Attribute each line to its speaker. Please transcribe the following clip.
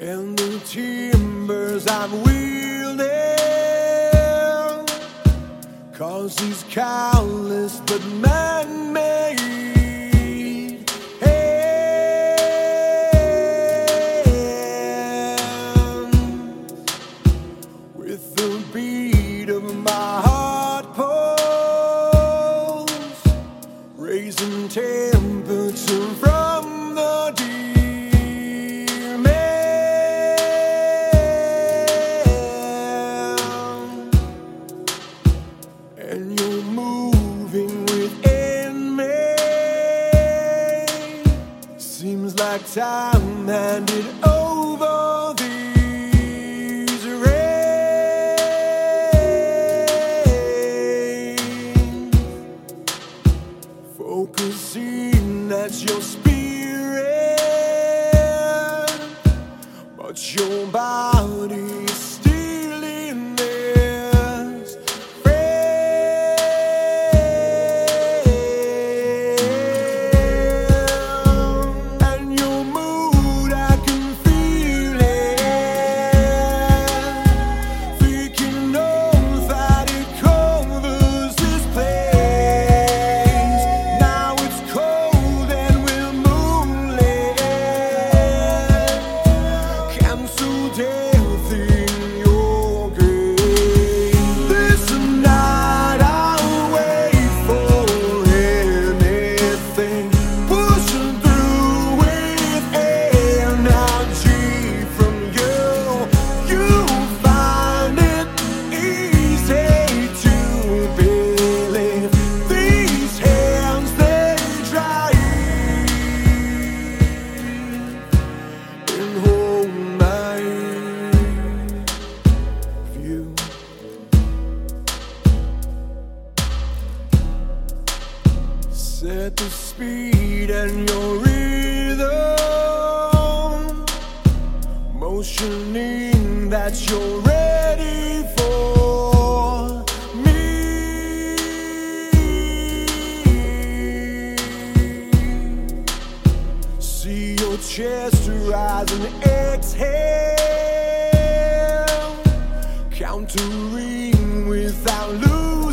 Speaker 1: and the timbers I'm wielding. Cause he's countless but man made. With the beat of my heart pulse, raising temperature time handed over these reins. Focusing at your spirit, but your body Set the speed and your rhythm, motioning that you're ready for me. See your chest rise and exhale, countering without losing.